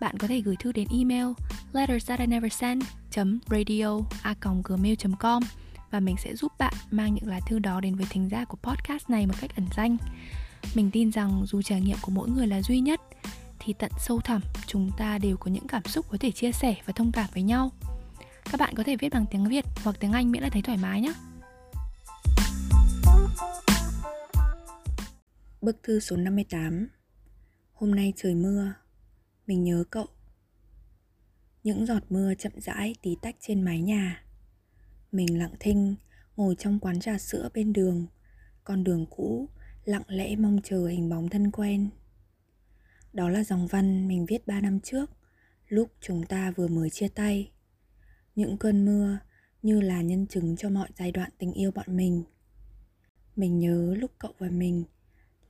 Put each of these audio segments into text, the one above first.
Bạn có thể gửi thư đến email letters that I never send radio gmail.com và mình sẽ giúp bạn mang những lá thư đó đến với thính giả của podcast này một cách ẩn danh. Mình tin rằng dù trải nghiệm của mỗi người là duy nhất, thì tận sâu thẳm chúng ta đều có những cảm xúc có thể chia sẻ và thông cảm với nhau. Các bạn có thể viết bằng tiếng Việt hoặc tiếng Anh miễn là thấy thoải mái nhé. Bức thư số 58 Hôm nay trời mưa mình nhớ cậu. Những giọt mưa chậm rãi tí tách trên mái nhà. Mình lặng thinh, Ngồi trong quán trà sữa bên đường. Con đường cũ, Lặng lẽ mong chờ hình bóng thân quen. Đó là dòng văn mình viết 3 năm trước, Lúc chúng ta vừa mới chia tay. Những cơn mưa như là nhân chứng cho mọi giai đoạn tình yêu bọn mình. Mình nhớ lúc cậu và mình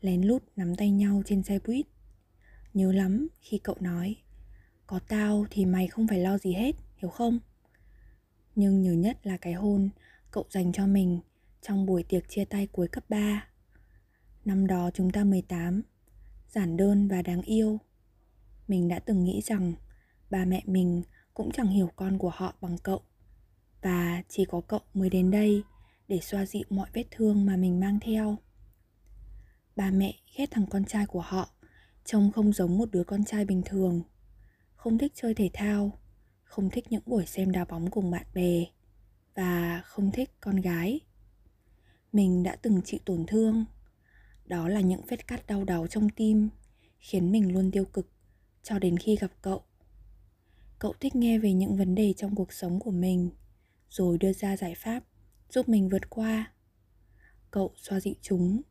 lén lút nắm tay nhau trên xe buýt. Nhớ lắm khi cậu nói, có tao thì mày không phải lo gì hết, hiểu không? Nhưng nhớ nhất là cái hôn cậu dành cho mình trong buổi tiệc chia tay cuối cấp 3. Năm đó chúng ta 18, giản đơn và đáng yêu. Mình đã từng nghĩ rằng ba mẹ mình cũng chẳng hiểu con của họ bằng cậu. Và chỉ có cậu mới đến đây để xoa dịu mọi vết thương mà mình mang theo ba mẹ ghét thằng con trai của họ trông không giống một đứa con trai bình thường. Không thích chơi thể thao, không thích những buổi xem đá bóng cùng bạn bè, và không thích con gái. Mình đã từng chịu tổn thương. Đó là những vết cắt đau đớn trong tim, khiến mình luôn tiêu cực cho đến khi gặp cậu. Cậu thích nghe về những vấn đề trong cuộc sống của mình, rồi đưa ra giải pháp giúp mình vượt qua. Cậu xoa dịu chúng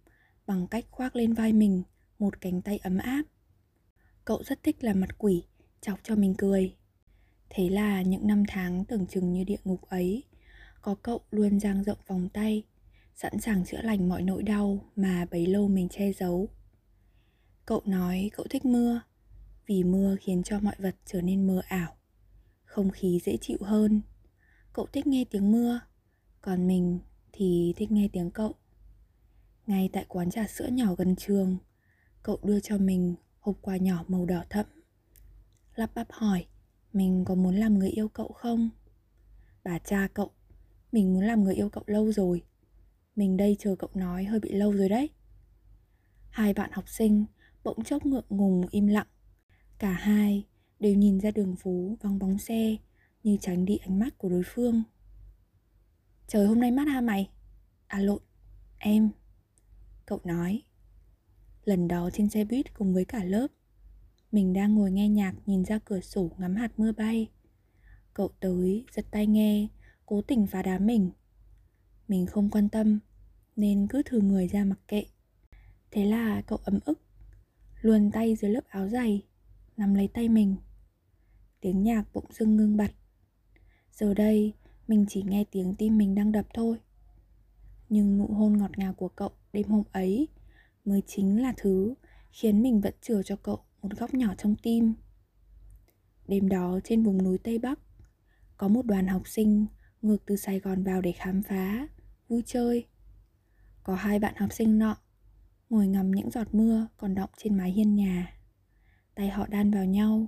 bằng cách khoác lên vai mình một cánh tay ấm áp. Cậu rất thích làm mặt quỷ, chọc cho mình cười. Thế là những năm tháng tưởng chừng như địa ngục ấy, có cậu luôn dang rộng vòng tay, sẵn sàng chữa lành mọi nỗi đau mà bấy lâu mình che giấu. Cậu nói cậu thích mưa, vì mưa khiến cho mọi vật trở nên mờ ảo, không khí dễ chịu hơn. Cậu thích nghe tiếng mưa, còn mình thì thích nghe tiếng cậu. Ngay tại quán trà sữa nhỏ gần trường Cậu đưa cho mình hộp quà nhỏ màu đỏ thẫm. Lắp bắp hỏi Mình có muốn làm người yêu cậu không? Bà cha cậu Mình muốn làm người yêu cậu lâu rồi. Mình đây chờ cậu nói hơi bị lâu rồi đấy. Hai bạn học sinh bỗng chốc ngượng ngùng im lặng. Cả hai đều nhìn ra đường phố vắng bóng xe Như tránh đi ánh mắt của đối phương. Trời hôm nay mát ha mày? À lộn, em. Cậu nói Lần đó trên xe buýt cùng với cả lớp, Mình đang ngồi nghe nhạc nhìn ra cửa sổ ngắm hạt mưa bay. Cậu tới, giật tay nghe, Cố tình phá đám mình. Mình không quan tâm, Nên cứ thử người ra mặc kệ. Thế là cậu ấm ức, Luồn tay dưới lớp áo dày, Nắm lấy tay mình. Tiếng nhạc bỗng dưng ngưng bặt. Giờ đây, mình chỉ nghe tiếng tim mình đang đập thôi. Nhưng nụ hôn ngọt ngào của cậu đêm hôm ấy mới chính là thứ khiến mình vẫn chừa cho cậu một góc nhỏ trong tim. Đêm đó trên vùng núi Tây Bắc, có một đoàn học sinh ngược từ Sài Gòn vào để khám phá, vui chơi. Có hai bạn học sinh nọ ngồi ngắm những giọt mưa còn đọng trên mái hiên nhà. Tay họ đan vào nhau,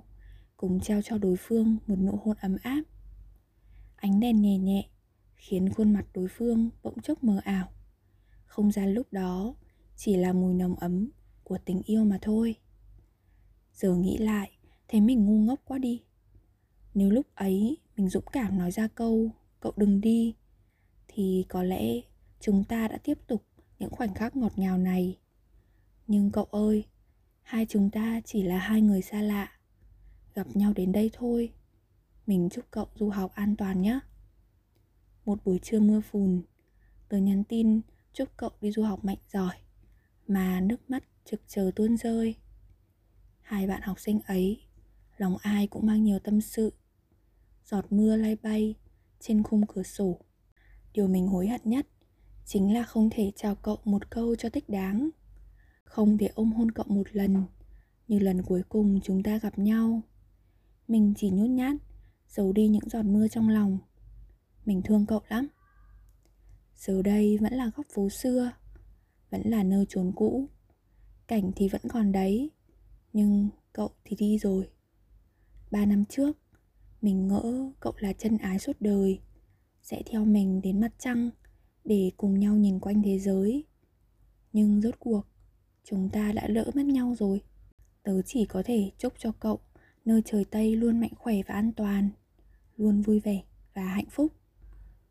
cùng trao cho đối phương một nụ hôn ấm áp. Ánh đèn nhẹ nhẹ khiến khuôn mặt đối phương bỗng chốc mờ ảo không gian lúc đó chỉ là mùi nồng ấm của tình yêu mà thôi. Giờ nghĩ lại, thấy mình ngu ngốc quá đi. Nếu lúc ấy mình dũng cảm nói ra câu, cậu đừng đi, thì có lẽ chúng ta đã tiếp tục những khoảnh khắc ngọt ngào này. Nhưng cậu ơi, hai chúng ta chỉ là hai người xa lạ. Gặp nhau đến đây thôi. Mình chúc cậu du học an toàn nhé. Một buổi trưa mưa phùn, tớ nhắn tin chúc cậu đi du học mạnh giỏi mà nước mắt trực chờ tuôn rơi. Hai bạn học sinh ấy, lòng ai cũng mang nhiều tâm sự. Giọt mưa lay bay trên khung cửa sổ. Điều mình hối hận nhất chính là không thể chào cậu một câu cho thích đáng. Không thể ôm hôn cậu một lần như lần cuối cùng chúng ta gặp nhau. Mình chỉ nhút nhát, giấu đi những giọt mưa trong lòng. Mình thương cậu lắm. Giờ đây vẫn là góc phố xưa vẫn là nơi chốn cũ. Cảnh thì vẫn còn đấy, nhưng cậu thì đi rồi. Ba năm trước, mình ngỡ cậu là chân ái suốt đời, sẽ theo mình đến mặt trăng để cùng nhau nhìn quanh thế giới. Nhưng rốt cuộc, chúng ta đã lỡ mất nhau rồi. Tớ chỉ có thể chúc cho cậu nơi trời tây luôn mạnh khỏe và an toàn, luôn vui vẻ và hạnh phúc.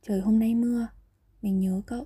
Trời hôm nay mưa, mình nhớ cậu.